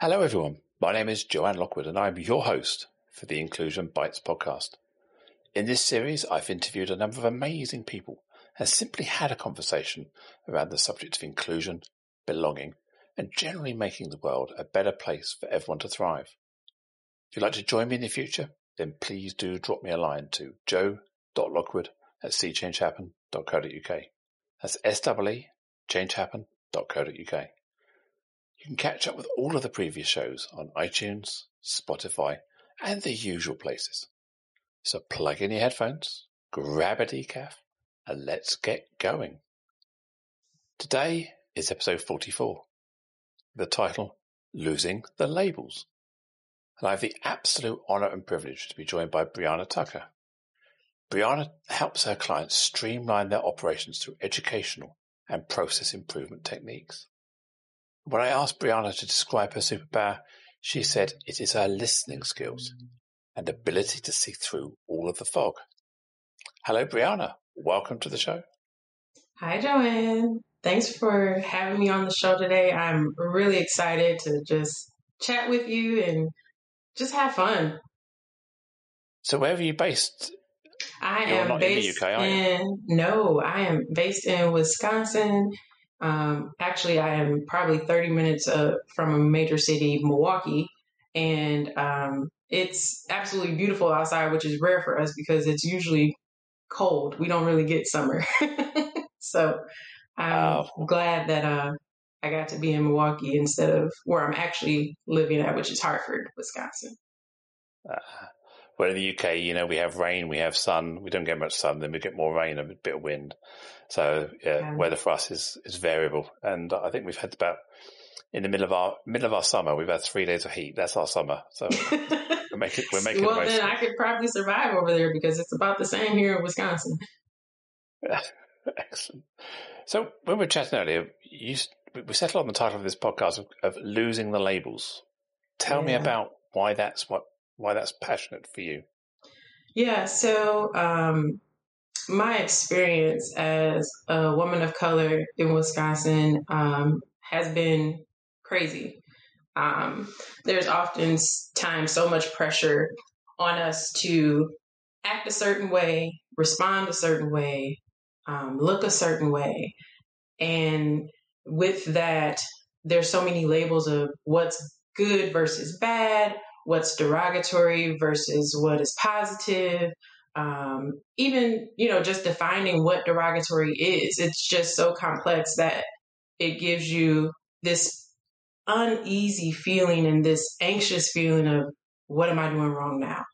Hello, everyone. My name is Joanne Lockwood, and I'm your host for the Inclusion Bites podcast. In this series, I've interviewed a number of amazing people and simply had a conversation around the subject of inclusion, belonging, and generally making the world a better place for everyone to thrive. If you'd like to join me in the future, then please do drop me a line to joe.lockwood at seechangehappen.co.uk. That's S-E-E, changehappen.co.uk. You can catch up with all of the previous shows on iTunes, Spotify, and the usual places. So plug in your headphones, grab a decaf, and let's get going. Today is episode 44. The title, Losing the Labels. And I have the absolute honor and privilege to be joined by Briana Tucker. Briana helps her clients streamline their operations through educational and process improvement techniques. When I asked Briana to describe her superpower, she said it is her listening skills and ability to see through all of the fog. Hello, Briana. Welcome to the show. Hi, Joanne. Thanks for having me on the show today. I'm really excited to just chat with you and just have fun. So, where are you based? I You're am not in the based UK, in no, I am based in Wisconsin. Um, actually, I am probably 30 minutes uh, from a major city, Milwaukee, and um, it's absolutely beautiful outside, which is rare for us because it's usually cold. We don't really get summer, so I'm Oh. glad that uh, I got to be in Milwaukee instead of where I'm actually living at, which is Hartford, Wisconsin. Uh, well, in the UK, you know, we have rain, we have sun. We don't get much sun, then we get more rain and a bit of wind. So, yeah, Yeah. weather for us is, is variable. And I think we've had about in the middle of our middle of our summer, we've had three days of heat. That's our summer. So we're making we're making well, the then I could probably survive over there because it's about the same here in Wisconsin. Excellent. So when we were chatting earlier, you we settled on the title of this podcast of, of losing the labels. Tell me about why that's what why that's passionate for you. Yeah, so um, my experience as a woman of color in Wisconsin um, has been crazy. Um, there's often times so much pressure on us to act a certain way, respond a certain way, um, look a certain way. And with that, there's so many labels of what's good versus bad, what's derogatory versus what is positive. Um, even, you know, just defining what derogatory is. It's just so complex that it gives you this uneasy feeling and this anxious feeling of what am I doing wrong now?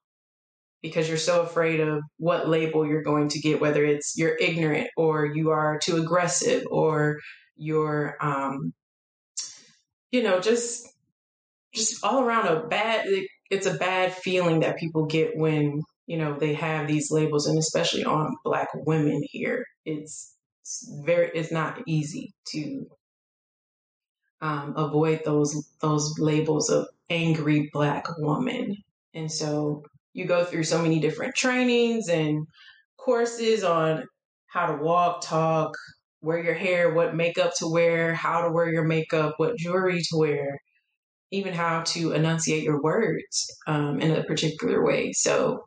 Because you're so afraid of what label you're going to get, whether it's you're ignorant or you are too aggressive or you're, um, you know, just just all around a bad. It's a bad feeling that people get when you know they have these labels, and especially on Black women here, it's, it's very it's not easy to um, avoid those those labels of angry black woman. And so you go through so many different trainings and courses on how to walk, talk, wear your hair, what makeup to wear, how to wear your makeup, what jewelry to wear, even how to enunciate your words um, in a particular way. So,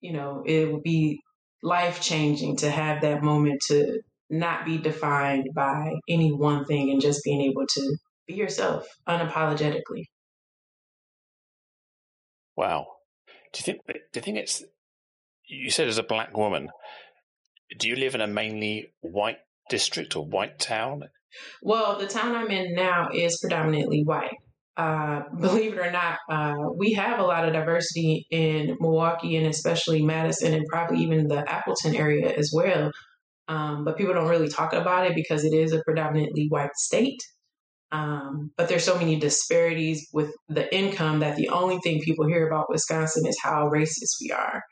you know, it would be life changing to have that moment to not be defined by any one thing and just being able to be yourself unapologetically. Wow. Do you think? Do you think it's? You said as a black woman. Do you live in a mainly white district or white town? Well, the town I'm in now is predominantly white. Uh, believe it or not, uh, we have a lot of diversity in Milwaukee and especially Madison and probably even the Appleton area as well. Um, but people don't really talk about it because it is a predominantly white state. Um, but there's so many disparities with the income that the only thing people hear about Wisconsin is how racist we are.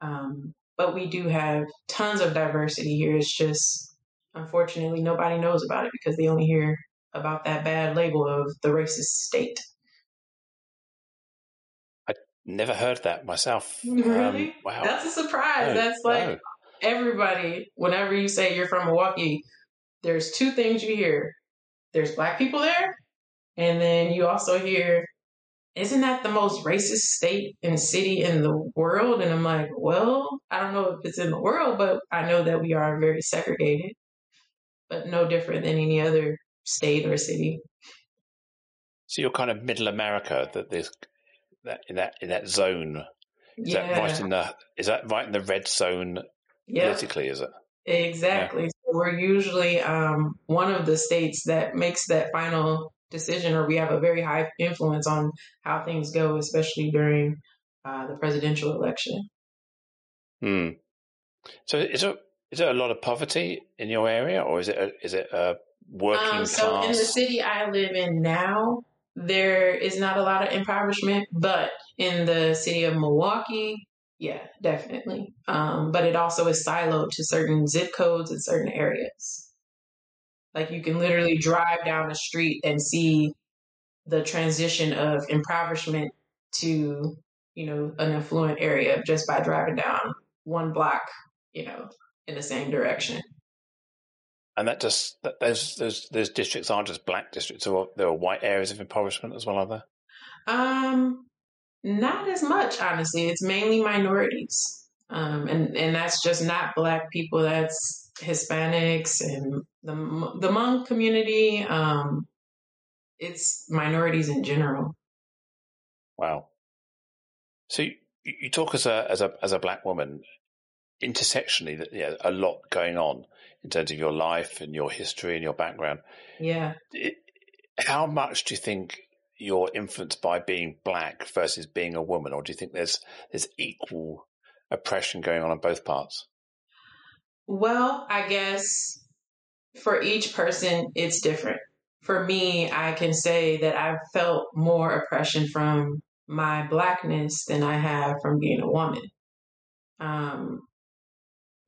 Um, but we do have tons of diversity here. It's just, unfortunately, nobody knows about it because they only hear about that bad label of the racist state. I never heard that myself. Really? Um, wow. That's a surprise. No, That's like no. everybody, whenever you say you're from Milwaukee, there's two things you hear there's black people there And then you also hear, isn't that the most racist state and city in the world? And I'm like, well, I don't know if it's in the world, but I know that we are very segregated, but no different than any other state or city. So you're kind of middle America that this that in that in that zone. Is yeah. that right in the is that right in the red zone Yep. politically, is it? Exactly. So we're usually um, one of the states that makes that final decision, or we have a very high influence on how things go, especially during uh, the presidential election. Hmm. So is it is there a lot of poverty in your area, or is it a, is it a working Um, so class? in the city I live in now, there is not a lot of impoverishment, but in the city of Milwaukee, yeah, definitely. Um, but it also is siloed to certain zip codes in certain areas. Like you can literally drive down the street and see the transition of impoverishment to, you know, an affluent area just by driving down one block, you know, in the same direction. And that just that those those those districts aren't just black districts; or there are white areas of impoverishment as well, are there? Um, not as much, honestly. It's mainly minorities. Um, and, and that's just not black people. That's Hispanics and the, the Hmong community. Um, it's minorities in general. Wow. So you, you talk as a as a as a black woman, intersectionally, that yeah, a lot going on in terms of your life and your history and your background. Yeah. It, how much do you think you're influenced by being black versus being a woman, or do you think there's there's equal oppression going on on both parts? Well, I guess for each person, it's different. For me, I can say that I've felt more oppression from my blackness than I have from being a woman. Um,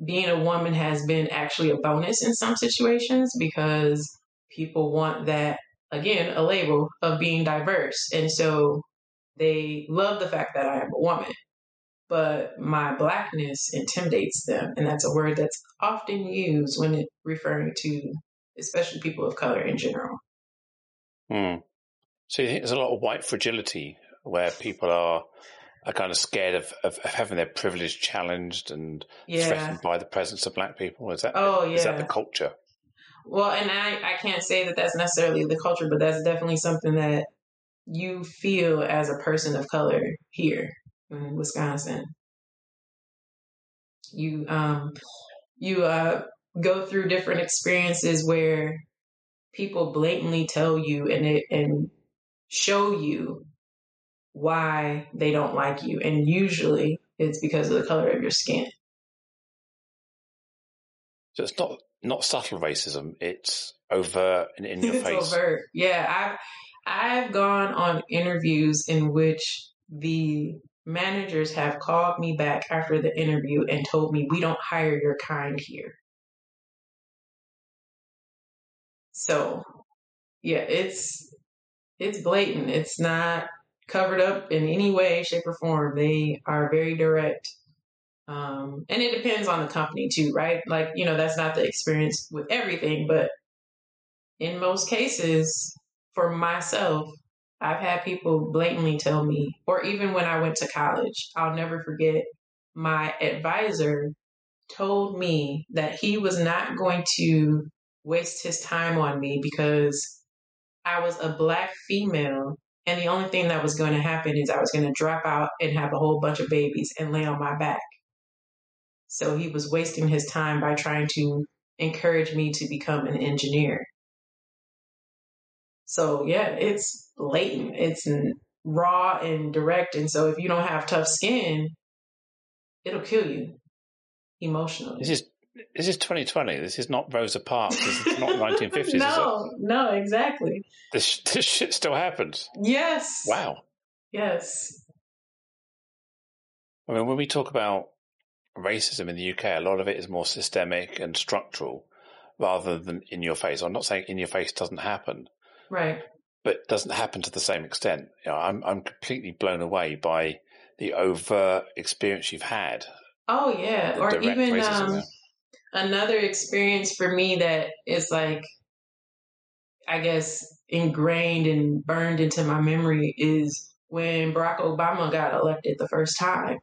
being a woman has been actually a bonus in some situations because people want that, again, a label of being diverse. And so they love the fact that I am a woman but my blackness intimidates them. And that's a word that's often used when referring to especially people of color in general. Hmm. So you think there's a lot of white fragility where people are are kind of scared of, of, of having their privilege challenged and Yeah. threatened by the presence of black people? Is that Oh, yeah. is that the culture? Well, and I, I can't say that that's necessarily the culture, but that's definitely something that you feel as a person of color here in Wisconsin. You um you uh go through different experiences where people blatantly tell you and it and show you why they don't like you, and usually it's because of the color of your skin. So it's not not subtle racism; it's overt and in your it's face. overt. Yeah, I've I've gone on interviews in which the managers have called me back after the interview and told me we don't hire your kind here. So, yeah, it's it's blatant. It's not covered up in any way, shape, or form. They are very direct. Um, and it depends on the company too, right? Like, you know, that's not the experience with everything, but in most cases, for myself, I've had people blatantly tell me, or even when I went to college, I'll never forget my advisor told me that he was not going to waste his time on me because I was a black female. And the only thing that was going to happen is I was going to drop out and have a whole bunch of babies and lay on my back. So he was wasting his time by trying to encourage me to become an engineer. So yeah, it's blatant. It's raw and direct. And so if you don't have tough skin, it'll kill you emotionally. This is 2020. This is not Rosa Parks. This is not 1950s. Is it? no, no, exactly. This this shit still happens. Yes. Wow. Yes. I mean, when we talk about racism in the UK, a lot of it is more systemic and structural rather than in your face. I'm not saying in your face doesn't happen, Right. but it doesn't happen to the same extent. You know, I'm I'm completely blown away by the overt experience you've had. Oh yeah. Or even um. Another experience for me that is like, I guess ingrained and burned into my memory is when Barack Obama got elected the first time.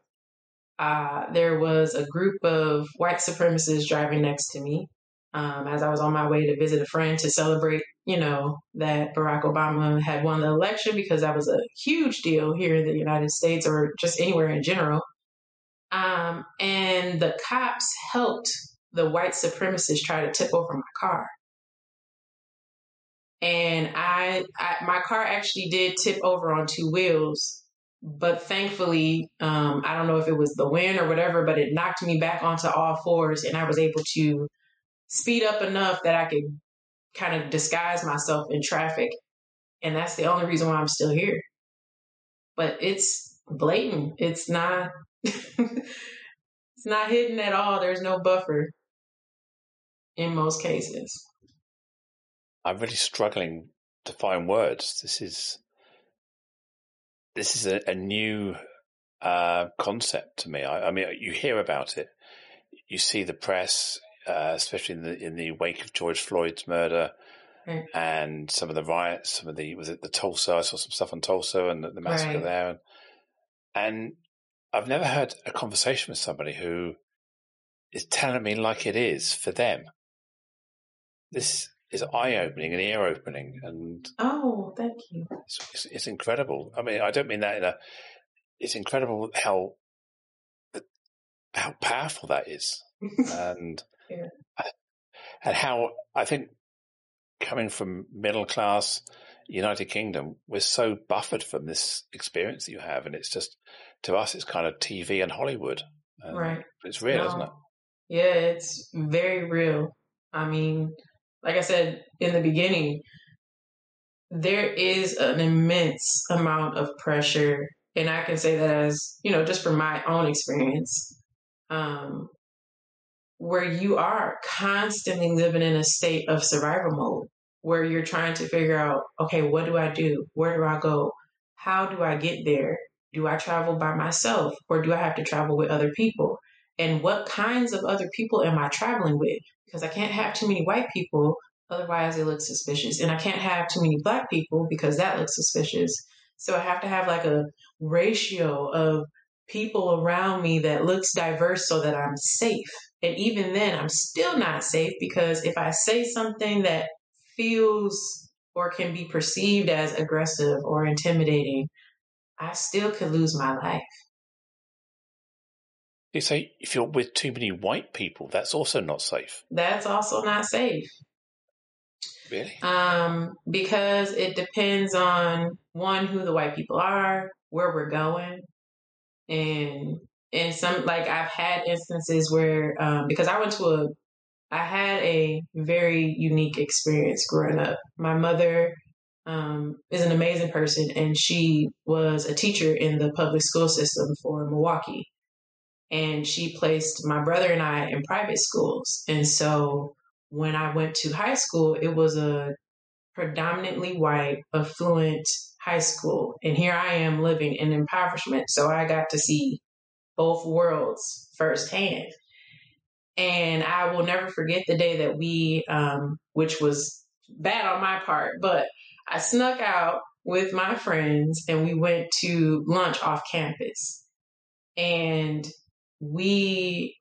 Uh, there was a group of white supremacists driving next to me um, as I was on my way to visit a friend to celebrate, you know, that Barack Obama had won the election because that was a huge deal here in the United States or just anywhere in general. Um, and the cops helped the white supremacists try to tip over my car. And I, I my car actually did tip over on two wheels, but thankfully, um, I don't know if it was the wind or whatever, but it knocked me back onto all fours, and I was able to speed up enough that I could kind of disguise myself in traffic. And that's the only reason why I'm still here. But it's blatant. It's not it's not hidden at all. There's no buffer in most cases. I'm really struggling to find words. This is this is a, a new uh, concept to me. I, I, mean, you hear about it, you see the press, uh, especially in the in the wake of George Floyd's murder, and some of the riots, some of the was it the Tulsa? I saw some stuff on Tulsa and the, the massacre right. there, and, and I've never had a conversation with somebody who is telling me like it is for them. This is eye opening and ear opening, and oh, thank you. It's, it's, it's, incredible. I mean, I don't mean that in a. It's incredible how how powerful that is, and yeah. and how I think coming from middle class United Kingdom, we're so buffered from this experience that you have, and it's just to us, it's kind of TV and Hollywood. And right. It's real, no. isn't it? Yeah, it's very real. I mean, like I said in the beginning, there is an immense amount of pressure. And I can say that as, you know, just from my own experience, um, where you are constantly living in a state of survival mode, where you're trying to figure out, okay, what do I do? Where do I go? How do I get there? Do I travel by myself or do I have to travel with other people? And what kinds of other people am I traveling with? Because I can't have too many white people, otherwise it looks suspicious. And I can't have too many black people because that looks suspicious. So I have to have like a ratio of people around me that looks diverse so that I'm safe. And even then, I'm still not safe because if I say something that feels or can be perceived as aggressive or intimidating, I still could lose my life. You say if you're with too many white people, that's also not safe. That's also not safe. Really? Um, because it depends on one who the white people are, where we're going, and and some like I've had instances where um, because I went to a I had a very unique experience growing up. My mother um, is an amazing person, and she was a teacher in the public school system for Milwaukee. And she placed my brother and I in private schools. And so when I went to high school, it was a predominantly white, affluent high school. And here I am living in impoverishment. So I got to see both worlds firsthand. And I will never forget the day that we, um, which was bad on my part, but I snuck out with my friends and we went to lunch off campus. And we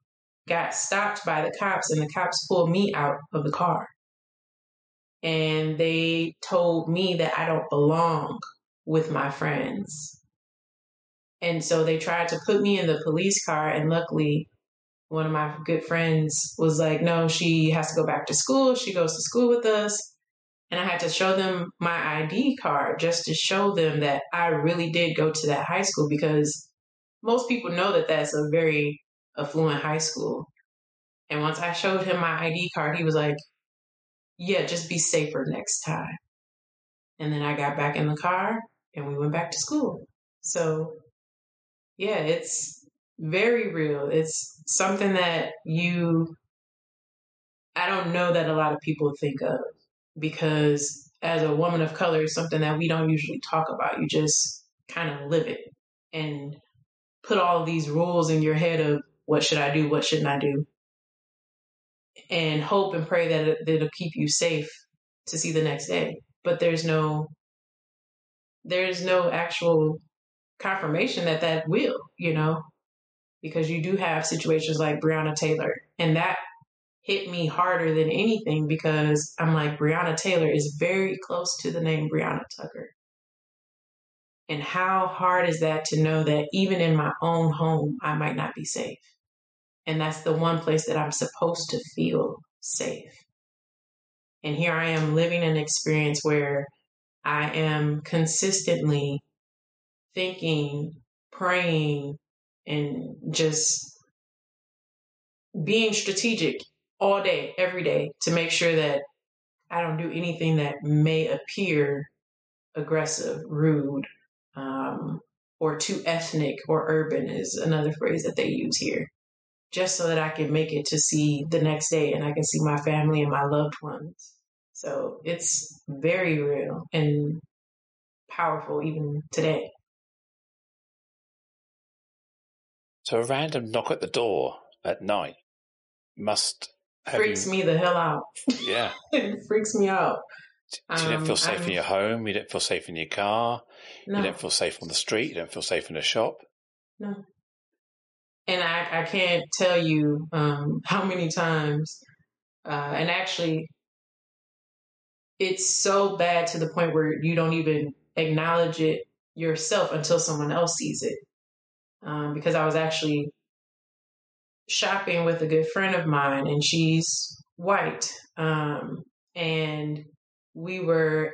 got stopped by the cops, and the cops pulled me out of the car. And they told me that I don't belong with my friends. And so they tried to put me in the police car, and luckily, one of my good friends was like, No, she has to go back to school. She goes to school with us. And I had to show them my ID card just to show them that I really did go to that high school because most people know that that's a very affluent high school. And once I showed him my ID card, he was like, Yeah, just be safer next time. And then I got back in the car and we went back to school. So, yeah, it's very real. It's something that you, I don't know that a lot of people think of because as a woman of color, it's something that we don't usually talk about. You just kind of live it and put all these rules in your head of what should I do, what shouldn't I do, and hope and pray that, that it'll keep you safe to see the next day. but there's no there's no actual confirmation that that will, you know, because you do have situations like Breonna Taylor, and that hit me harder than anything because I'm like, Breonna Taylor is very close to the name Briana Tucker. And how hard is that to know that even in my own home, I might not be safe? And that's the one place that I'm supposed to feel safe. And here I am living an experience where I am consistently thinking, praying, and just being strategic all day, every day to make sure that I don't do anything that may appear aggressive, rude, um, or too ethnic or urban is another phrase that they use here. Just so that I can make it to see the next day and I can see my family and my loved ones. So it's very real and powerful even today. So a random knock at the door at night must freaks you... me the hell out. Yeah, it freaks me out. So you don't feel um, safe in your home. You don't feel safe in your car. No. You don't feel safe on the street. You don't feel safe in a shop. No. And I, I can't tell you um, how many times, uh, and actually, it's so bad to the point where you don't even acknowledge it yourself until someone else sees it. Um, because I was actually shopping with a good friend of mine, and she's white. Um, and we were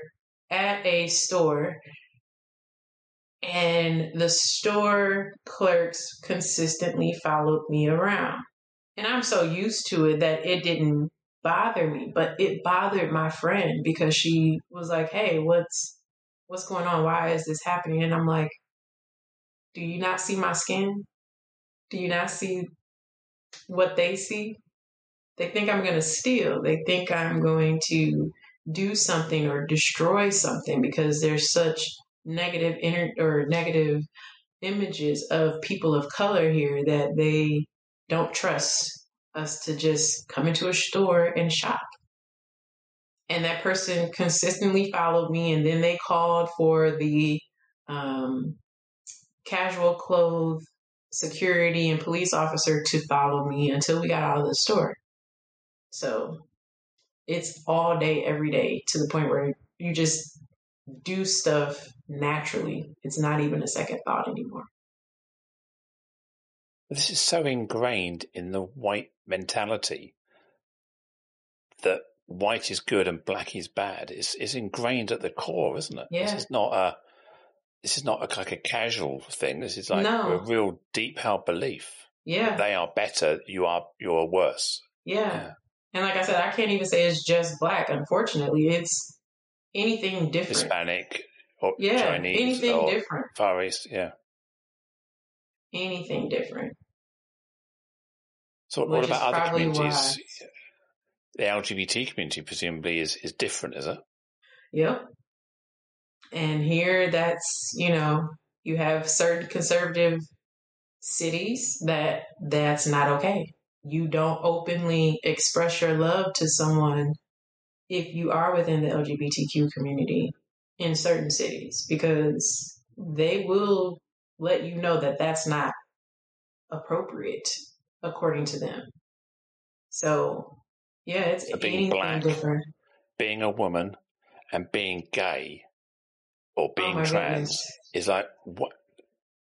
at a store, and the store clerks consistently followed me around. And I'm so used to it that it didn't bother me, but it bothered my friend because she was like, "Hey, what's what's going on? Why is this happening?" And I'm like, "Do you not see my skin? Do you not see what they see. They think I'm going to steal. They think I'm going to do something or destroy something because there's such negative inter- or negative images of people of color here that they don't trust us to just come into a store and shop. And that person consistently followed me, and then they called for the um, casual clothes security and police officer to follow me until we got out of the store. So it's all day, every day to the point where you just do stuff naturally. It's not even a second thought anymore. This is so ingrained in the white mentality that white is good and black is bad. It's, it's ingrained at the core, isn't it? Yeah. This is not a this is not a, like a casual thing. This is like no. a real deep held belief. Yeah. They are better. You are, you're worse. Yeah. yeah. And like I said, I can't even say it's just black. Unfortunately, it's anything different. Hispanic or yeah, Chinese anything or different. Far East. Yeah. Anything different. So what about other communities? Why. The LGBT community presumably is, is different, is it? Yep. And here that's, you know, you have certain conservative cities that that's not okay. You don't openly express your love to someone if you are within the LGBTQ community in certain cities because they will let you know that that's not appropriate according to them. So, yeah, it's so being black, different. Being a woman and being gay or oh being oh trans goodness. is like what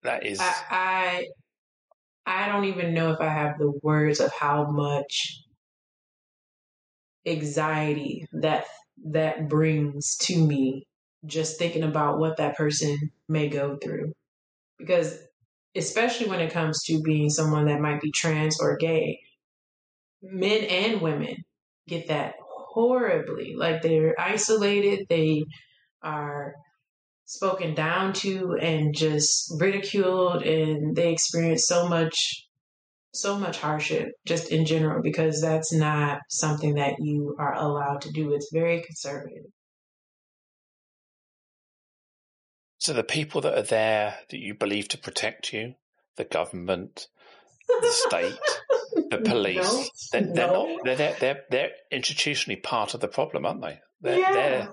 that is. I, I I don't even know if I have the words of how much anxiety that that brings to me just thinking about what that person may go through. Because especially when it comes to being someone that might be trans or gay men and women get that horribly. Like they're isolated they are spoken down to and just ridiculed and they experience so much so much hardship just in general because that's not something that you are allowed to do. It's very conservative. So the people that are there that you believe to protect you the government the state the police no, they're, they're no. not they're, they're they're institutionally part of the problem aren't they? They're, yeah.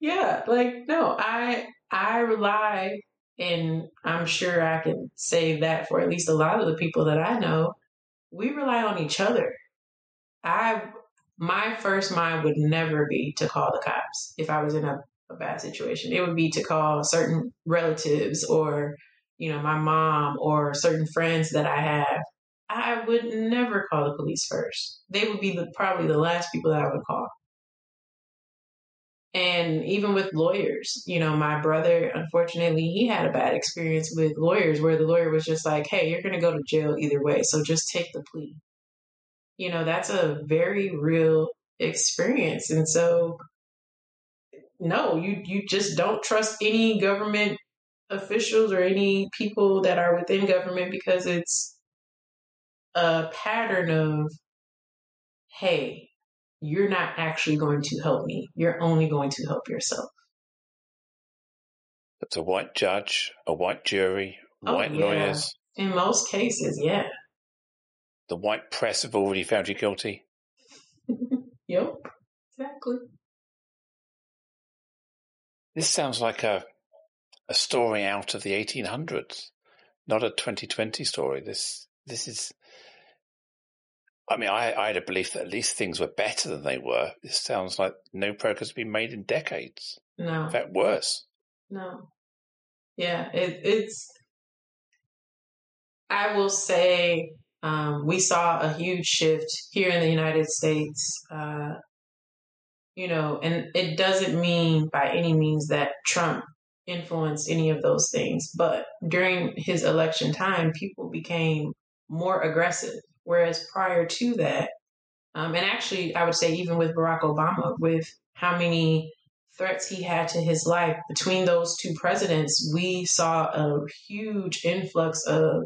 yeah, like no, I I rely and I'm sure I can say that for at least a lot of the people that I know, we rely on each other. I my first mind would never be to call the cops if I was in a, a bad situation. It would be to call certain relatives or, you know, my mom or certain friends that I have. I would never call the police first. They would be the, probably the last people that I would call. And even with lawyers, you know, my brother, unfortunately, he had a bad experience with lawyers where the lawyer was just like, hey, you're going to go to jail either way. So just take the plea. You know, that's a very real experience. And so, no, you, you just don't trust any government officials or any people that are within government because it's a pattern of, hey, you're not actually going to help me. You're only going to help yourself. It's a white judge, a white jury, oh, white yeah. lawyers. In most cases, yeah. The white press have already found you guilty. yep, exactly. This sounds like a a story out of the 1800s, not a 2020 story. This this is I mean, I, I had a belief that at least things were better than they were. This sounds like no progress has been made in decades. No. In fact, worse. No. Yeah, it, it's. I will say um, we saw a huge shift here in the United States. Uh, you know, and it doesn't mean by any means that Trump influenced any of those things, but during his election time, people became more aggressive Whereas prior to that, um, and actually, I would say even with Barack Obama, with how many threats he had to his life between those two presidents, we saw a huge influx of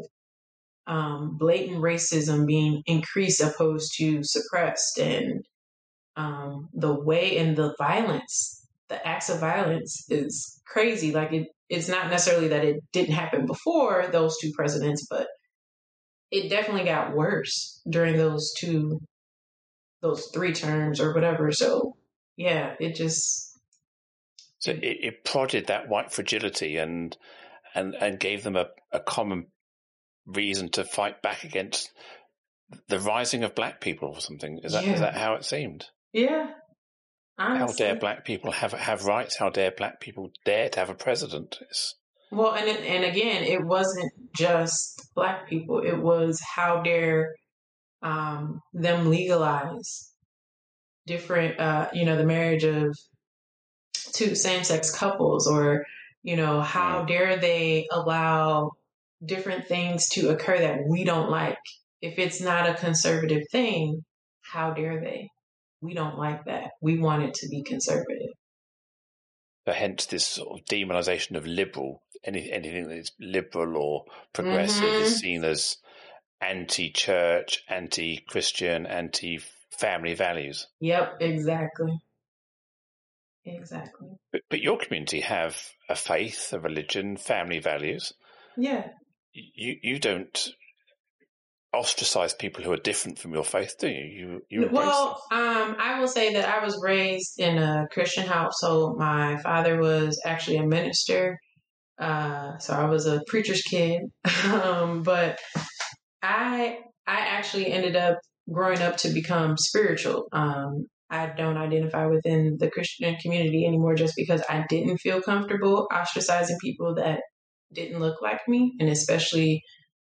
um, blatant racism being increased opposed to suppressed, and um, the way and the violence, the acts of violence is crazy. Like it, it's not necessarily that it didn't happen before those two presidents, but it definitely got worse during those two, those three terms or whatever. So yeah, it just. So it, it prodded that white fragility and and and gave them a, a common reason to fight back against the rising of black people or something. Is that yeah. is that how it seemed? Yeah. Honestly. How dare black people have have rights? How dare black people dare to have a president? It's, well, and and again, it wasn't just black people. It was how dare um, them legalize different, uh, you know, the marriage of two same sex couples, or you know, how dare they allow different things to occur that we don't like? If it's not a conservative thing, how dare they? We don't like that. We want it to be conservative. But hence this sort of demonization of liberal any, anything that is liberal or progressive mm-hmm. is seen as anti-church, anti-Christian, anti-family values. Yep, exactly. Exactly. But, but your community have a faith, a religion, family values. Yeah. You you don't ostracize people who are different from your faith, do you? You, you well, um, I will say that I was raised in a Christian household. My father was actually a minister, uh, so I was a preacher's kid. um, but I I actually ended up growing up to become spiritual. Um, I don't identify within the Christian community anymore just because I didn't feel comfortable ostracizing people that didn't look like me, and especially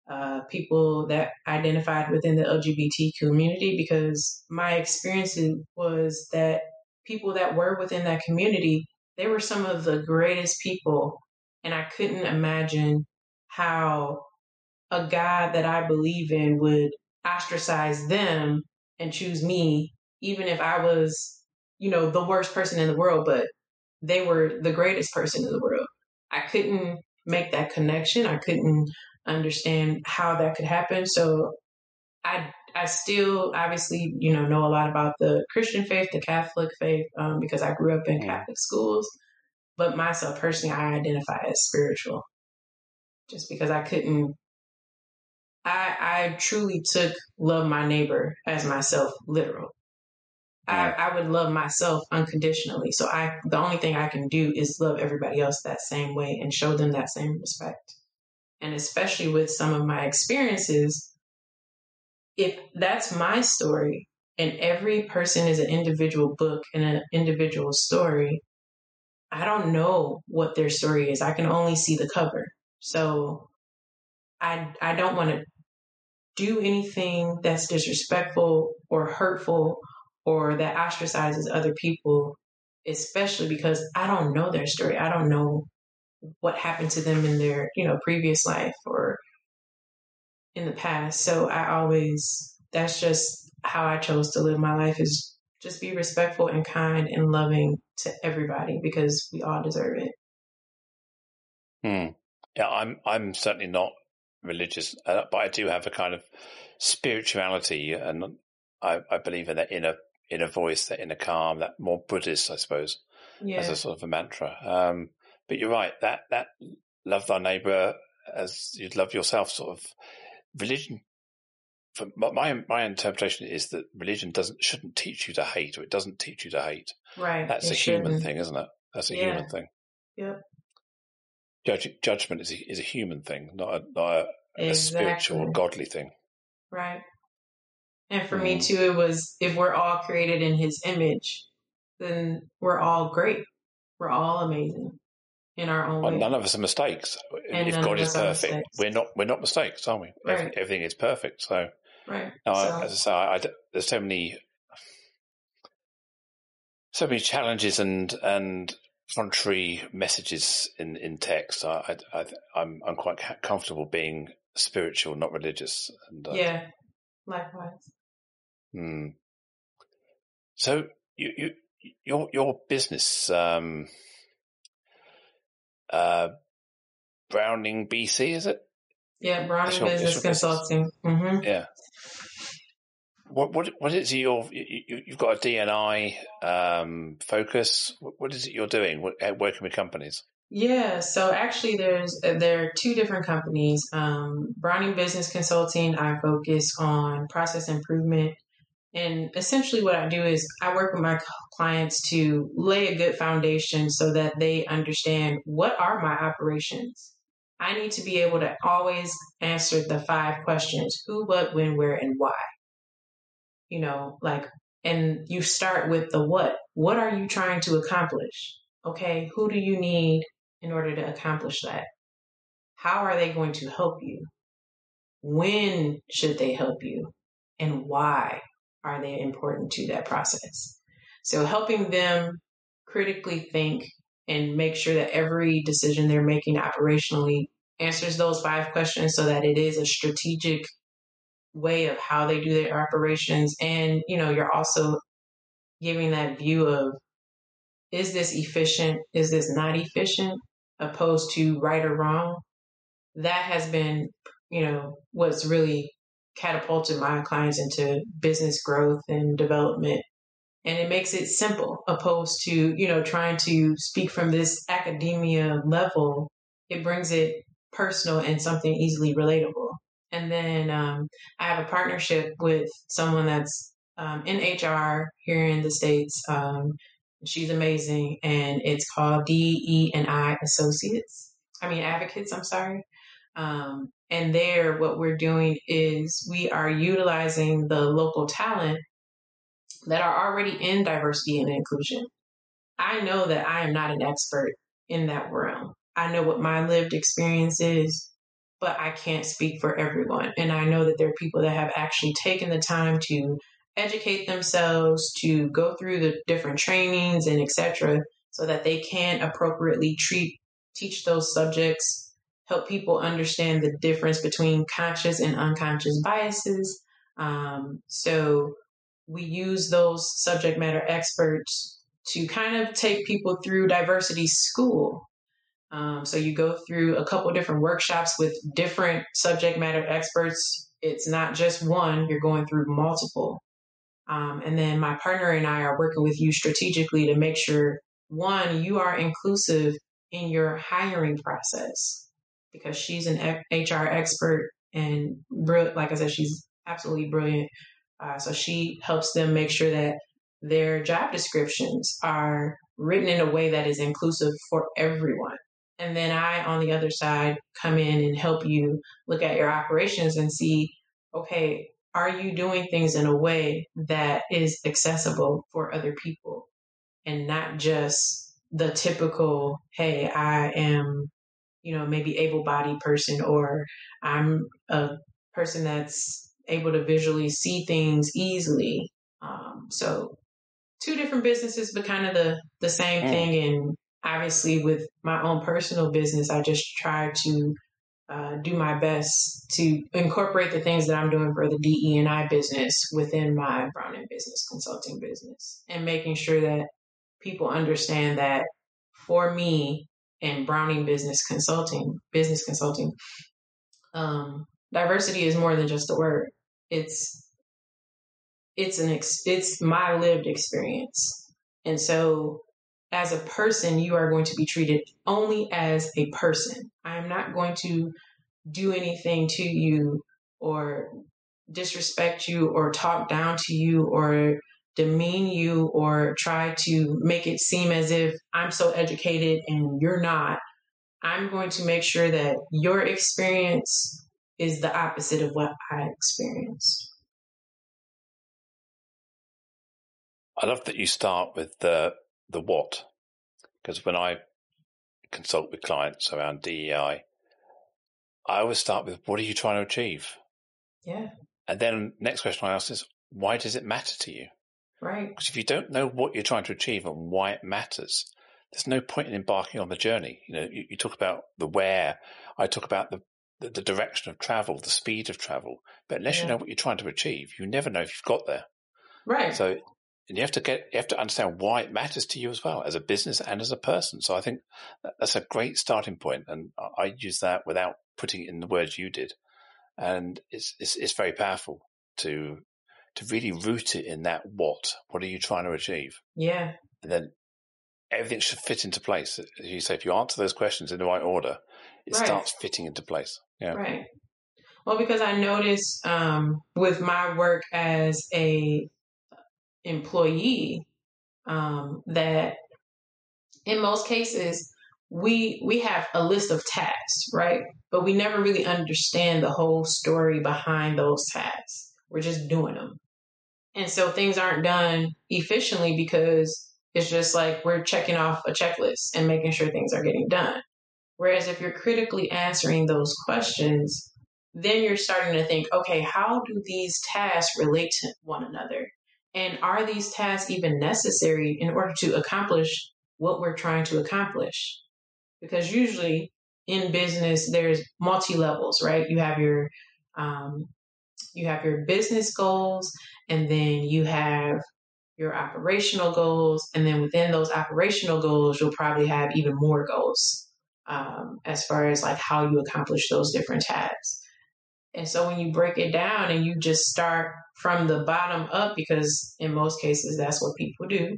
uh, people that identified within the LGBT community because my experience was that people that were within that community, they were some of the greatest people and I couldn't imagine how a God that I believe in would ostracize them and choose me, even if I was, you know, the worst person in the world, but they were the greatest person in the world. I couldn't make that connection. I couldn't understand how that could happen. So I I still obviously you know know a lot about the Christian faith, the Catholic faith, um, because I grew up in mm. Catholic schools. But myself personally, I identify as spiritual just because I couldn't. I I truly took love my neighbor as myself literal. I, I would love myself unconditionally. So I, the only thing I can do is love everybody else that same way and show them that same respect. And especially with some of my experiences, if that's my story and every person is an individual book and an individual story, I don't know what their story is. I can only see the cover. So I I don't want to do anything that's disrespectful or hurtful or that ostracizes other people, especially because I don't know their story. I don't know what happened to them in their, you know, previous life or in the past. So I always that's just how I chose to live my life is just be respectful and kind and loving to everybody because we all deserve it. Hmm. Yeah, I'm I'm certainly not religious, uh, but I do have a kind of spirituality, and I, I believe in that inner inner voice, that inner calm, that more Buddhist, I suppose, yeah. as a sort of a mantra. Um, but you're right that that love thy neighbor as you'd love yourself, sort of religion. For my my interpretation is that religion doesn't shouldn't teach you to hate, or it doesn't teach you to hate. Right. That's a shouldn't. human thing, isn't it? That's a yeah. human thing. Yep. Judge, judgment is a, is a human thing, not a, not a, exactly. a spiritual or godly thing. Right. And for mm. me too, it was if we're all created in His image, then we're all great. We're all amazing in our own well. None of us are mistakes. And if God is perfect, we're not. We're not mistakes, are we? Right. Everything, everything is perfect. So, right. No, so, I, as I say, I, I, there's so many, so many challenges and and contrary messages in in text. I, I, I'm I'm quite comfortable being spiritual, not religious. And uh, yeah, likewise. Hmm. So you you your your business. Um, uh, Browning BC, is it? Yeah, Browning Business Consulting. Mm-hmm. Yeah. What what what is your you, have got a DNI um, focus? What is it you're doing? working with companies? Yeah, so actually, there's uh, there are two different companies. Um, Browning Business Consulting, I focus on process improvement, and essentially, what I do is I work with my clients to lay a good foundation so that they understand what are my operations. I need to be able to always answer the five questions: who, what, when, where, and why you know, like, and you start with the what. What are you trying to accomplish? Okay, who do you need in order to accomplish that? How are they going to help you? When should they help you? And why are they important to that process? So helping them critically think and make sure that every decision they're making operationally answers those five questions so that it is a strategic way of how they do their operations. And, you know, you're also giving that view of is this efficient? Is this not efficient? Opposed to right or wrong. That has been, you know, what's really catapulted my clients into business growth and development. And it makes it simple opposed to, you know, trying to speak from this academia level. It brings it personal and something easily relatable. And then um, I have a partnership with someone that's um, in HR here in the States. Um, she's amazing, and it's called DE and I Associates. I mean, Advocates, I'm sorry. Um, and there, what we're doing is we are utilizing the local talent that are already in diversity and inclusion. I know that I am not an expert in that realm. I know what my lived experience is but I can't speak for everyone. And I know that there are people that have actually taken the time to educate themselves, to go through the different trainings and etc., so that they can appropriately treat teach those subjects, help people understand the difference between conscious and unconscious biases. Um, so we use those subject matter experts to kind of take people through diversity school um, so you go through a couple different workshops with different subject matter experts. It's not just one, you're going through multiple. Um, and then my partner and I are working with you strategically to make sure one, you are inclusive in your hiring process because she's an HR expert and like I said, she's absolutely brilliant. Uh, so she helps them make sure that their job descriptions are written in a way that is inclusive for everyone. And then I, on the other side, come in and help you look at your operations and see, okay, are you doing things in a way that is accessible for other people and not just the typical, hey, I am, you know, maybe able bodied person or I'm a person that's able to visually see things easily. Um, so two different businesses, but kind of the, the same mm. thing. And obviously with my own personal business, I just try to uh, do my best to incorporate the things that I'm doing for the DE and I business within my Brown and Business Consulting business, and making sure that people understand that for me in Browning Business Consulting, business consulting, um, diversity is more than just a word. It's it's an ex- it's my lived experience, and so as a person, you are going to be treated only as a person. I am not going to do anything to you or disrespect you or talk down to you or demean you or try to make it seem as if I'm so educated and you're not. I'm going to make sure that your experience is the opposite of what I experienced. I love that you start with the the what. Because when I consult with clients around DEI, I always start with what are you trying to achieve? Yeah. And then next question I ask is why does it matter to you? Right. Because if you don't know what you're trying to achieve and why it matters, there's no point in embarking on the journey. You know, you, you talk about the where, I talk about the, the, the direction of travel, the speed of travel. But unless yeah. you know what you're trying to achieve, you never know if you've got there. Right. So and you have to get you have to understand why it matters to you as well as a business and as a person. So I think that's a great starting point, and I use that without putting it in the words you did, and it's it's, it's very powerful to to really root it in that what what are you trying to achieve? Yeah, and then everything should fit into place. As you say, if you answer those questions in the right order, it right. starts fitting into place. Yeah, right. Well, because I noticed um, with my work as a employee um, that in most cases we we have a list of tasks right but we never really understand the whole story behind those tasks we're just doing them and so things aren't done efficiently because it's just like we're checking off a checklist and making sure things are getting done whereas if you're critically answering those questions then you're starting to think okay how do these tasks relate to one another and are these tasks even necessary in order to accomplish what we're trying to accomplish? Because usually in business, there's multi levels, right? You have your um, you have your business goals, and then you have your operational goals, and then within those operational goals, you'll probably have even more goals um, as far as like how you accomplish those different tasks. And so when you break it down and you just start from the bottom up, because in most cases that's what people do,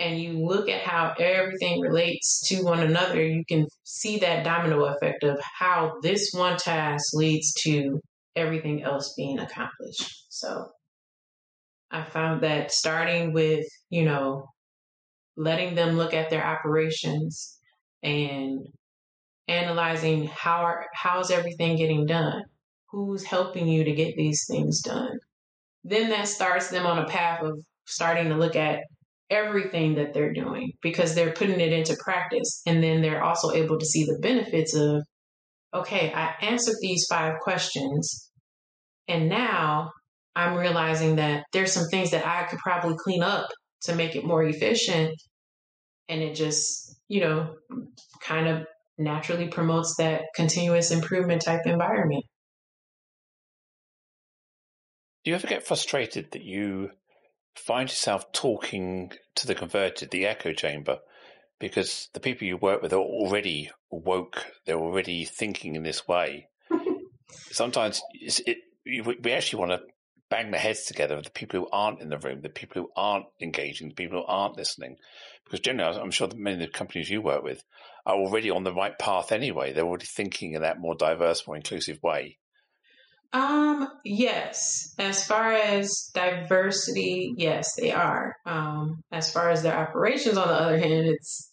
and you look at how everything relates to one another, you can see that domino effect of how this one task leads to everything else being accomplished. So I found that starting with, you know, letting them look at their operations and analyzing how are, how's everything getting done? Who's helping you to get these things done? Then that starts them on a path of starting to look at everything that they're doing because they're putting it into practice. And then they're also able to see the benefits of, okay, I answered these five questions. And now I'm realizing that there's some things that I could probably clean up to make it more efficient. And it just, you know, kind of naturally promotes that continuous improvement type environment. Do you ever get frustrated that you find yourself talking to the converted, the echo chamber, because the people you work with are already woke, they're already thinking in this way? Sometimes it, we actually want to bang the heads together with the people who aren't in the room, the people who aren't engaging, the people who aren't listening. Because generally, I'm sure that many of the companies you work with are already on the right path anyway. They're already thinking in that more diverse, more inclusive way. Um, yes. As far as diversity, yes, they are. Um, as far as their operations, on the other hand, it's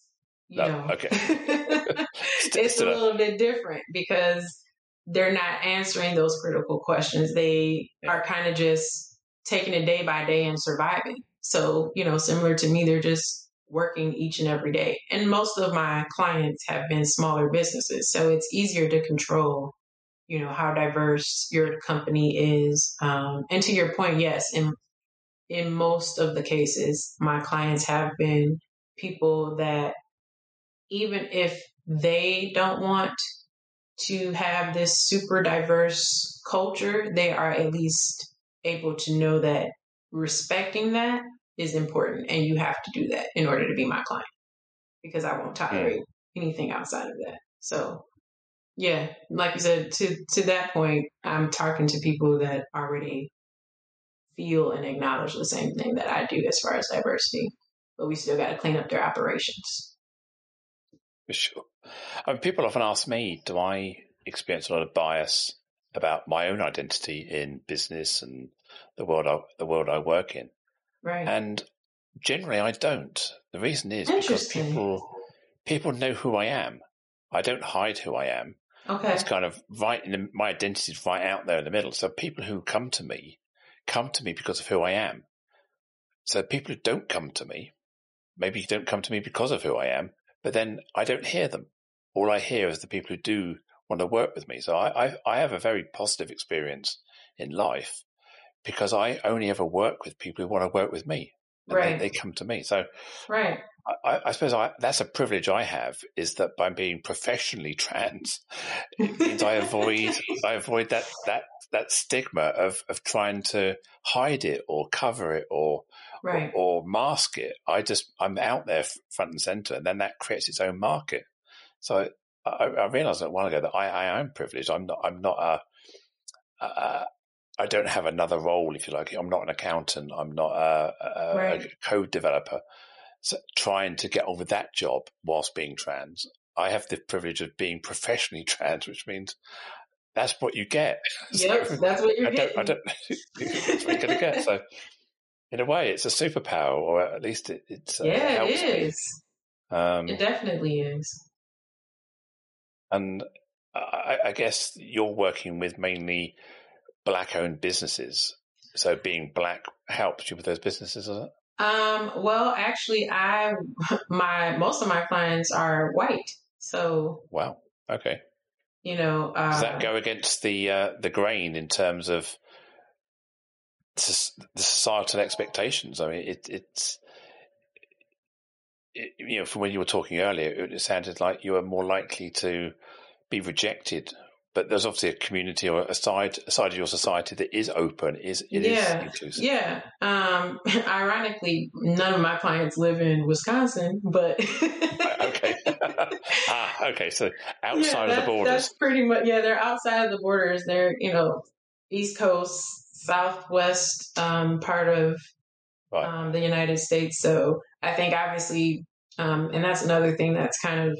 you No, know, okay. it's a little bit different because they're not answering those critical questions. They are kind of just taking it day by day and surviving. So, you know, similar to me, they're just working each and every day. And most of my clients have been smaller businesses. So it's easier to control, you know, how diverse your company is. Um, and to your point, yes, in in most of the cases, my clients have been people that even if they don't want to have this super diverse culture, they are at least able to know that respecting that is important and you have to do that in order to be my client because I won't tolerate mm. anything outside of that. So yeah, like you said, to to that point, I'm talking to people that already feel and acknowledge the same thing that I do as far as diversity. But we still got to clean up their operations. For sure. I mean, people often ask me, do I experience a lot of bias about my own identity in business and the world I, the world I work in? Right. And generally, I don't. The reason is because people people know who I am. I don't hide who I am. okay. It's kind of right in the, my identity is right out there in the middle. So people who come to me come to me because of who I am. So people who don't come to me, maybe don't come to me because of who I am, but then I don't hear them. All I hear is the people who do want to work with me. So I, I, I have a very positive experience in life because I only ever work with people who want to work with me. And Right. they, they come to me. So Right. I, I suppose I, that's a privilege I have is that by being professionally trans, it means I avoid I avoid that that that stigma of of trying to hide it or cover it or Right. or, or mask it. I just I'm out there front and center, and then that creates its own market. So I, I realized a while ago that I, I am privileged. I'm not I'm not a, a I don't have another role, if you like. I'm not an accountant. I'm not a, a, Right. a code developer. So trying to get on with that job whilst being trans, I have the privilege of being professionally trans, which means that's what you get. Yep. So That's what you're I don't. I don't, that's what you're going to get. So in a way, it's a superpower, or at least it, it's, uh, yeah, it me. Um, It definitely is. And I, I guess you're working with mainly black-owned businesses. So being black helps you with those businesses, does it? Um, well, actually, I my most of my clients are white, so Wow. Okay. you know, uh, Does that go against the uh, the grain in terms of the societal expectations? I mean, it, it's it, you know from when you were talking earlier, it, sounded like you were more likely to be rejected. But there's obviously a community or a side a side of your society that is open, is it is Yeah. inclusive. Yeah. Um, ironically, none of my clients live in Wisconsin, but okay. ah, okay. So outside Yeah, of the borders. That's pretty much yeah. They're outside of the borders. They're you know East Coast, Southwest um, part of Right. um, the United States. So I think obviously, um, and that's another thing that's kind of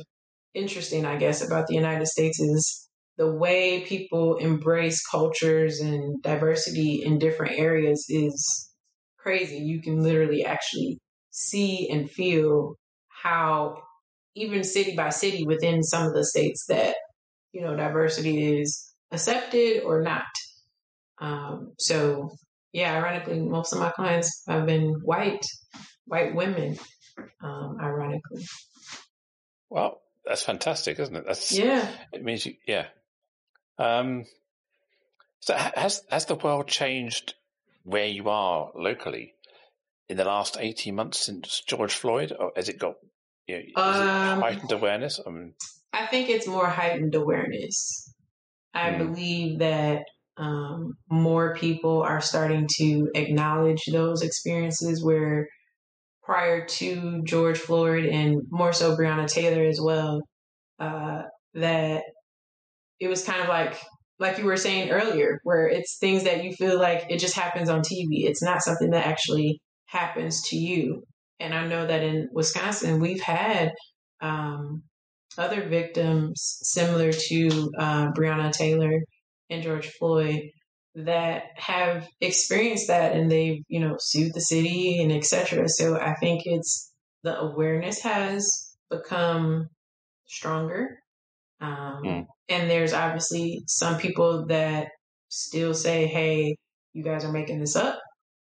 interesting, I guess, about the United States is the way people embrace cultures and diversity in different areas is crazy. You can literally actually see and feel how even city by city within some of the states that you know diversity is accepted or not. Um, so yeah, ironically, most of my clients have been white, white women. Um, ironically, Well, that's fantastic, isn't it? That's yeah. It means you, yeah. Um, so has has the world changed where you are locally in the last eighteen months since George Floyd, or has it got you know, is it Um, heightened awareness? I mean, I think it's more heightened awareness. I Mm. believe that um, more people are starting to acknowledge those experiences where prior to George Floyd and more so Breonna Taylor as well, uh, that it was kind of like, like you were saying earlier, where it's things that you feel like it just happens on TV. It's not something that actually happens to you. And I know that in Wisconsin, we've had um, other victims similar to uh, Breonna Taylor and George Floyd that have experienced that and they've, you know, sued the city and etc. So I think it's the awareness has become stronger. Um, mm. And there's obviously some people that still say, hey, you guys are making this up.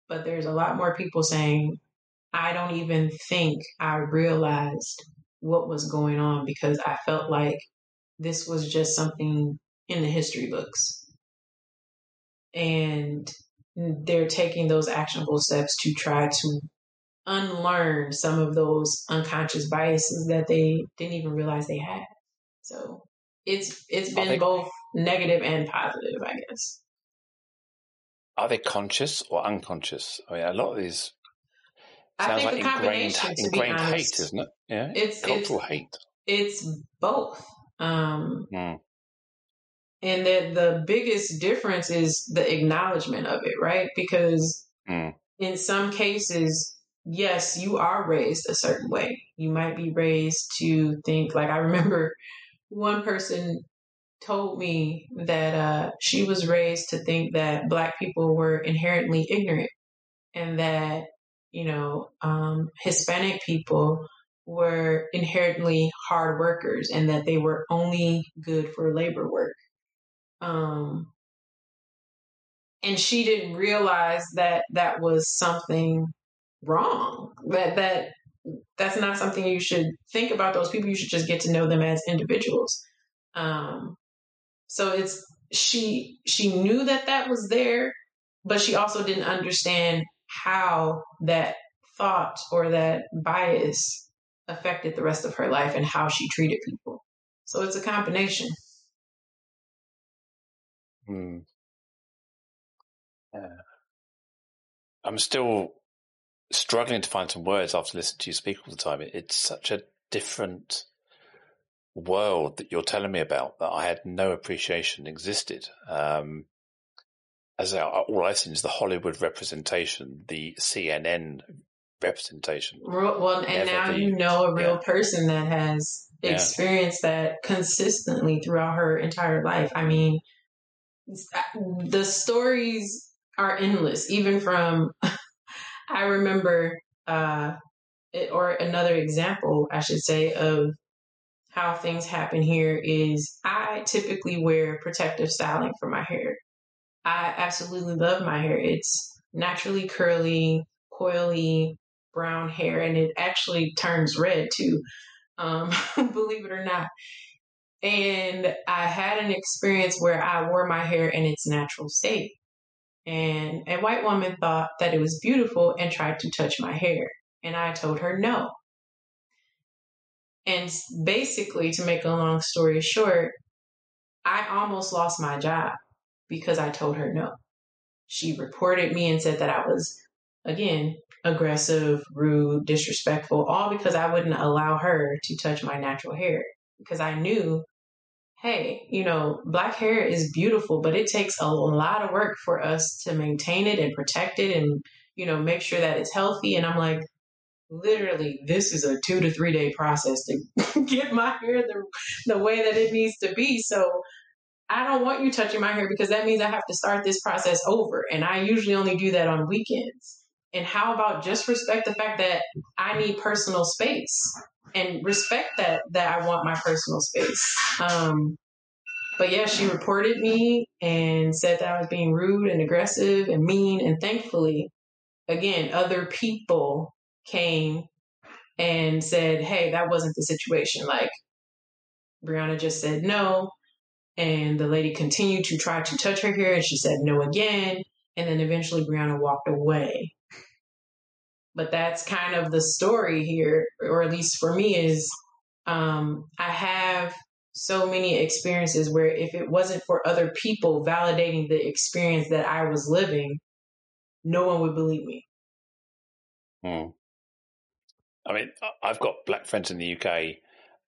But there's a lot more people saying, I don't even think I realized what was going on because I felt like this was just something in the history books. And they're taking those actionable steps to try to unlearn some of those unconscious biases that they didn't even realize they had. So it's it's been they, both negative and positive, I guess. Are they conscious or unconscious? I mean, a lot of these sounds like ingrained, ingrained hate, isn't it? Yeah, it's cultural it's, hate. It's both. Um, mm. And that the biggest difference is the acknowledgement of it, right? Because mm. in some cases, yes, you are raised a certain way. You might be raised to think like I remember one person told me that uh, she was raised to think that black people were inherently ignorant and that you know um, hispanic people were inherently hard workers and that they were only good for labor work um, and she didn't realize that that was something wrong that that that's not something you should think about those people you should just get to know them as individuals. Um, so it's she she knew that that was there but she also didn't understand how that thought or that bias affected the rest of her life and how she treated people. So it's a combination hmm. yeah. i'm still struggling to find some words after listening to you speak all the time. It, it's such a different world that you're telling me about that I had no appreciation existed. Um, as I, all I've seen is the Hollywood representation, the CNN representation. Well, and now the, you know a real yeah. person that has experienced yeah. that consistently throughout her entire life. I mean, the stories are endless, even from I remember, uh, it, or another example, I should say, of how things happen here is I typically wear protective styling for my hair. I absolutely love my hair. It's naturally curly, coily, brown hair, and it actually turns red too, um, believe it or not. And I had an experience where I wore my hair in its natural state. And a white woman thought that it was beautiful and tried to touch my hair. And I told her no. And basically, to make a long story short, I almost lost my job because I told her no. She reported me and said that I was, again, aggressive, rude, disrespectful, all because I wouldn't allow her to touch my natural hair because I knew hey, you know, black hair is beautiful, but it takes a lot of work for us to maintain it and protect it and, you know, make sure that it's healthy. And I'm like, literally, this is a two to three day process to get my hair the, the way that it needs to be. So I don't want you touching my hair because that means I have to start this process over. And I usually only do that on weekends. And how about just respect the fact that I need personal space? and respect that that I want my personal space. Um, but yeah, she reported me and said that I was being rude and aggressive and mean. And thankfully, again, other people came and said, "Hey, that wasn't the situation." Like Briana just said no, and the lady continued to try to touch her hair, and she said no again. And then eventually, Briana walked away. But that's kind of the story here, or at least for me, is um, I have so many experiences where if it wasn't for other people validating the experience that I was living, no one would believe me. Hmm. I mean, I've got black friends in the UK,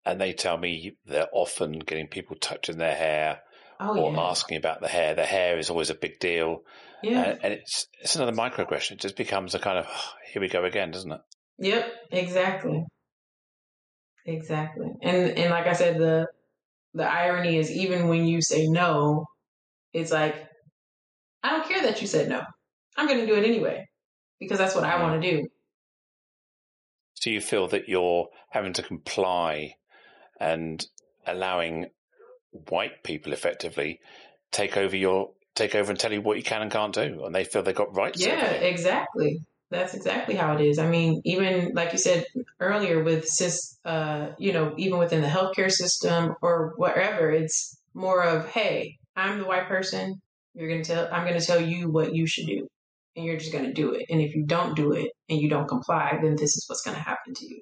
and they tell me they're often getting people touching their hair oh, or yeah. asking about the hair. The hair is always a big deal. Yeah. And, and it's it's another microaggression. It just becomes a kind of oh, here we go again, doesn't it? Yep, exactly. Exactly. And and like I said, the the irony is even when you say no, it's like I don't care that you said no. I'm going to do it anyway because that's what I Mm. want to do. So you feel that you're having to comply and allowing white people effectively take over your take over and tell you what you can and can't do, and they feel they got rights. Yeah, exactly. That's exactly how it is. I mean, even like you said earlier, with cis, uh, you know, even within the healthcare system or wherever, it's more of, hey, I'm the white person. You're gonna tell, I'm gonna tell you what you should do, and you're just gonna do it. And if you don't do it and you don't comply, then this is what's gonna happen to you.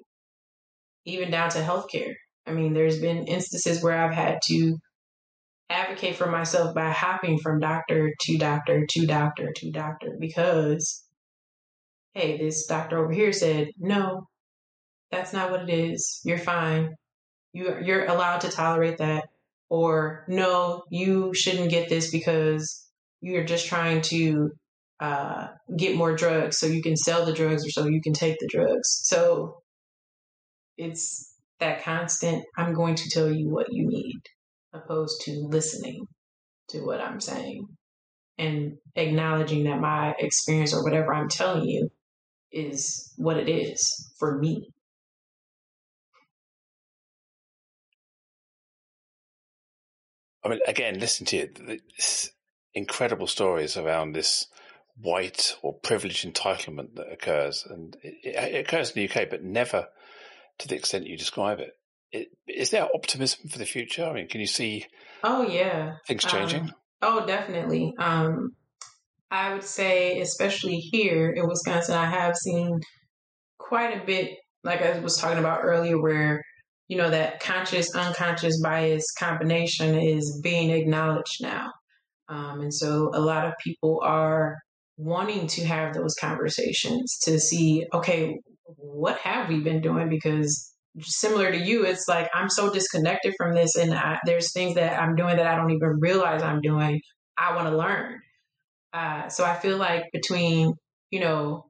Even down to healthcare. I mean, there's been instances where I've had to advocate for myself by hopping from doctor to doctor to doctor to doctor because hey, this doctor over here said, no, that's not what it is. You're fine. You, you're allowed to tolerate that. Or no, you shouldn't get this because you're just trying to uh, get more drugs so you can sell the drugs or so you can take the drugs. So it's that constant, I'm going to tell you what you need, opposed to listening to what I'm saying and acknowledging that my experience or whatever I'm telling you is what it is for me. I mean, again, listen to you. This incredible stories around this white or privileged entitlement that occurs, and it, it occurs in the UK, but never to the extent you describe it. Is there optimism for the future? I mean, can you see? Oh yeah, things changing. Um, oh, definitely. Um, I would say, especially here in Wisconsin, I have seen quite a bit. Like I was talking about earlier, where you know that conscious unconscious bias combination is being acknowledged now, um, and so a lot of people are wanting to have those conversations to see, okay, what have we been doing? Because similar to you, it's like I'm so disconnected from this, and I, there's things that I'm doing that I don't even realize I'm doing. I want to learn. Uh, so I feel like between you know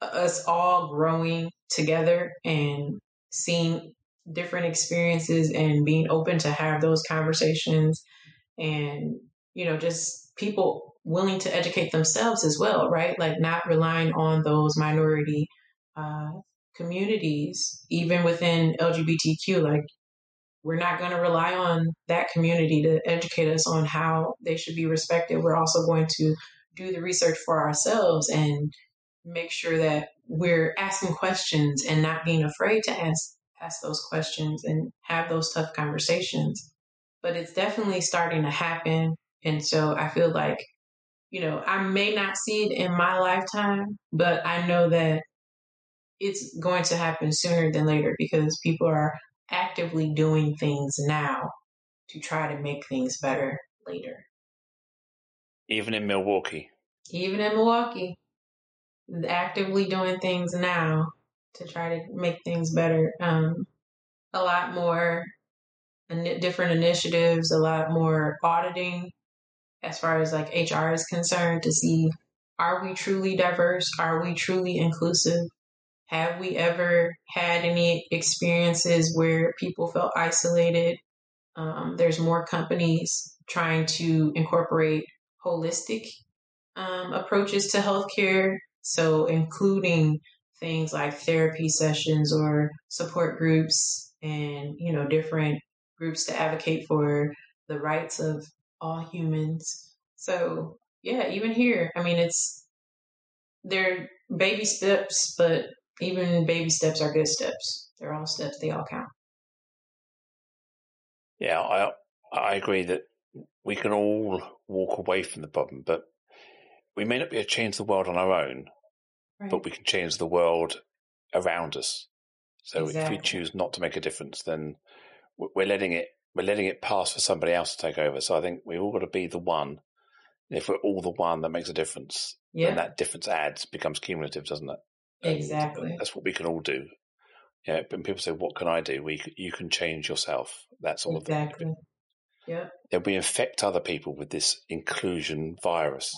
us all growing together and seeing different experiences and being open to have those conversations, and you know just people willing to educate themselves as well, right? Like not relying on those minority uh, communities, even within LGBTQ. Like we're not going to rely on that community to educate us on how they should be respected. We're also going to do the research for ourselves and make sure that we're asking questions and not being afraid to ask ask those questions and have those tough conversations. But it's definitely starting to happen. And so I feel like, you know, I may not see it in my lifetime, but I know that it's going to happen sooner than later because people are actively doing things now to try to make things better later. Even in Milwaukee. Even in Milwaukee, actively doing things now to try to make things better. Um, a lot more different initiatives, a lot more auditing as far as like HR is concerned to see are we truly diverse? Are we truly inclusive? Have we ever had any experiences where people felt isolated? Um, there's more companies trying to incorporate holistic um, approaches to healthcare. So, including things like therapy sessions or support groups and, you know, different groups to advocate for the rights of all humans. So, yeah, even here, I mean, it's, they're baby steps, but even baby steps are good steps. They're all steps, they all count. Yeah, I I agree that we can all walk away from the problem, but we may not be able to change the world on our own, Right. but we can change the world around us. So if we choose not to make a difference, then we're letting it we're letting it pass for somebody else to take over. So I think we've all got to be the one. And if we're all the one that makes a difference, then that difference adds becomes cumulative, doesn't it? And exactly. That's what we can all do. Yeah, when people say, "What can I do?" We you can change yourself. That's all. of. Exactly. Yep. Then we infect other people with this inclusion virus.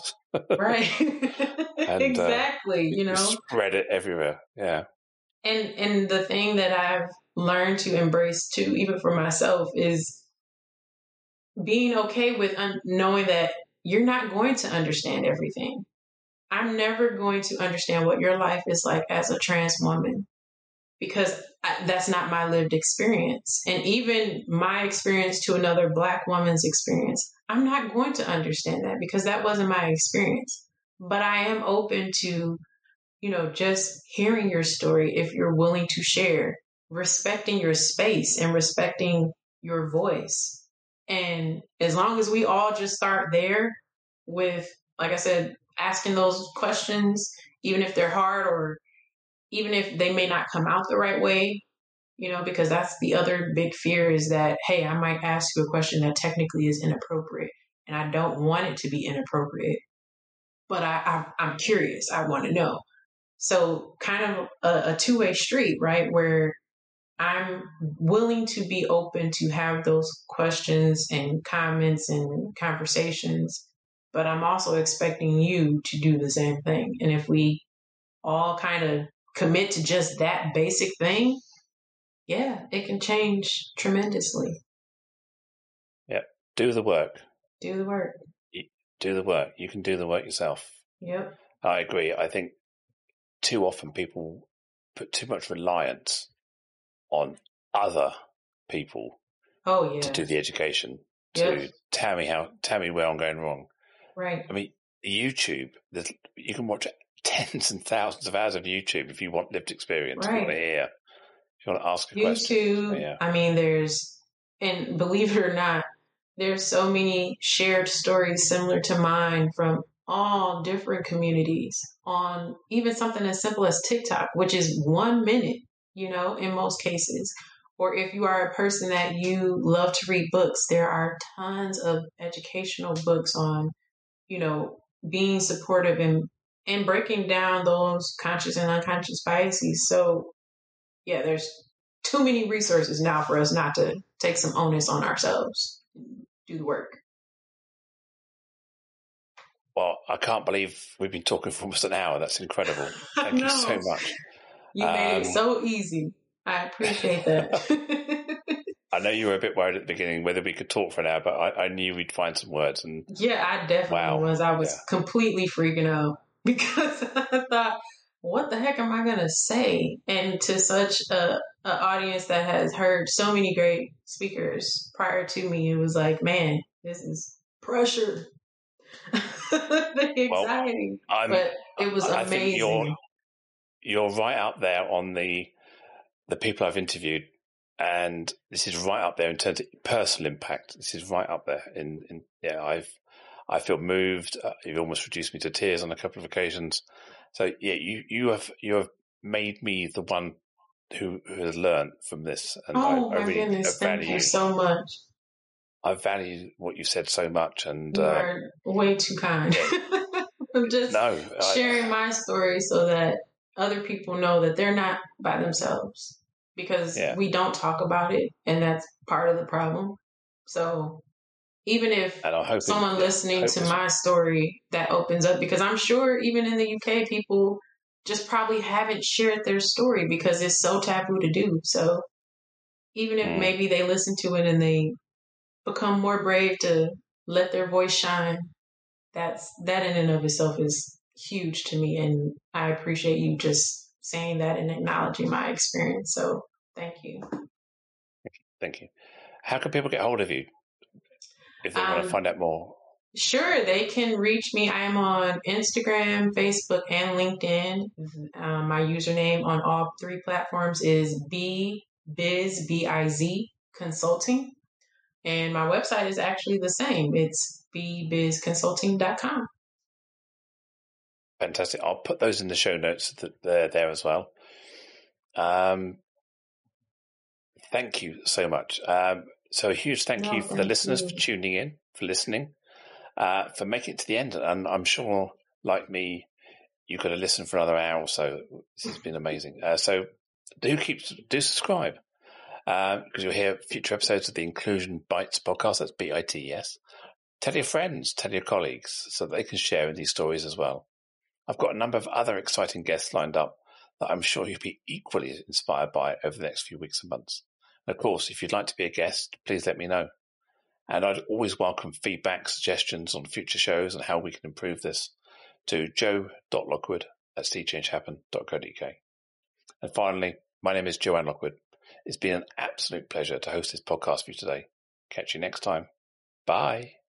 Right. uh, exactly. you know, spread it everywhere. Yeah, and and the thing that I've learned to embrace too, even for myself, is being okay with un- knowing that you're not going to understand everything. I'm never going to understand what your life is like as a trans woman because I, that's not my lived experience. And even my experience to another Black woman's experience, I'm not going to understand that because that wasn't my experience. But I am open to, you know, just hearing your story if you're willing to share, respecting your space and respecting your voice. And as long as we all just start there with, like I said, asking those questions, even if they're hard or even if they may not come out the right way, you know, because that's the other big fear is that, hey, I might ask you a question that technically is inappropriate and I don't want it to be inappropriate, but I, I, am curious. I want to know. So, kind of a, a two way street, right? Where I'm willing to be open to have those questions and comments and conversations, but I'm also expecting you to do the same thing. And if we all kind of commit to just that basic thing, yeah, it can change tremendously. Yep. Do the work. Do the work. Do the work. You can do the work yourself. Yep. I agree. I think too often people put too much reliance on other people oh, yeah. to do the education, to yep. tell me how, tell me where I'm going wrong. Right. I mean, YouTube, you can watch tens and thousands of hours of YouTube if you want lived experience. Right. You want to hear, you want to ask a YouTube, question. Yeah. I mean, there's, and believe it or not, there's so many shared stories similar to mine from all different communities on even something as simple as TikTok, which is one minute, you know, in most cases. Or if you are a person that you love to read books, there are tons of educational books on, you know, being supportive and and breaking down those conscious and unconscious biases. So, yeah, there's too many resources now for us not to take some onus on ourselves, do the work. Well, I can't believe we've been talking for almost an hour. That's incredible. Thank you so much. You made um, it so easy. I appreciate that. I know you were a bit worried at the beginning whether we could talk for an hour, but I, I knew we'd find some words. And yeah, I definitely wow. was. I was yeah. completely freaking out. because I thought, what the heck am I going to say? And to such a, a, audience that has heard so many great speakers prior to me, it was like, man, this is pressure. the anxiety. Well, but it was I amazing. You're, you're right up there on the the people I've interviewed and this is right up there in terms of personal impact. This is right up there in, in yeah, I've I feel moved. Uh, you've almost reduced me to tears on a couple of occasions. So yeah, you you have you have made me the one who, who has learned from this, and oh, I, I really goodness, value thank you so much. I value what you said so much, and you uh, are way too kind. I'm just no, sharing I, my story so that other people know that they're not by themselves because yeah. we don't talk about it, and that's part of the problem. So even if someone listening to my story that opens up because i'm sure even in the uk people just probably haven't shared their story because it's so taboo to do so even if mm. maybe they listen to it and they become more brave to let their voice shine that's that in and of itself is huge to me and i appreciate you just saying that and acknowledging my experience so thank you thank you how can people get hold of you if they um, want to find out more? Sure, they can reach me. I am on Instagram, Facebook, and LinkedIn. Um, my username on all three platforms is B Biz B I Z Consulting, and my website is actually the same. It's bbizconsulting.com. Fantastic. I'll put those in the show notes that they're there as well. Um, thank you so much. Um, so a huge thank you for the listeners you. for tuning in, for listening, uh, for making it to the end. And I'm sure, like me, you could have listened for another hour or so. This has been amazing. Uh, so do keep do subscribe because uh, you'll hear future episodes of the Inclusion Bits podcast. That's B I T S. Tell your friends, tell your colleagues, so they can share in these stories as well. I've got a number of other exciting guests lined up that I'm sure you'll be equally inspired by over the next few weeks and months. Of course, if you'd like to be a guest, please let me know. And I'd always welcome feedback, suggestions on future shows and how we can improve this to joe.lockwood at seechangehappen.co.uk. And finally, my name is Joanne Lockwood. It's been an absolute pleasure to host this podcast for you today. Catch you next time. Bye.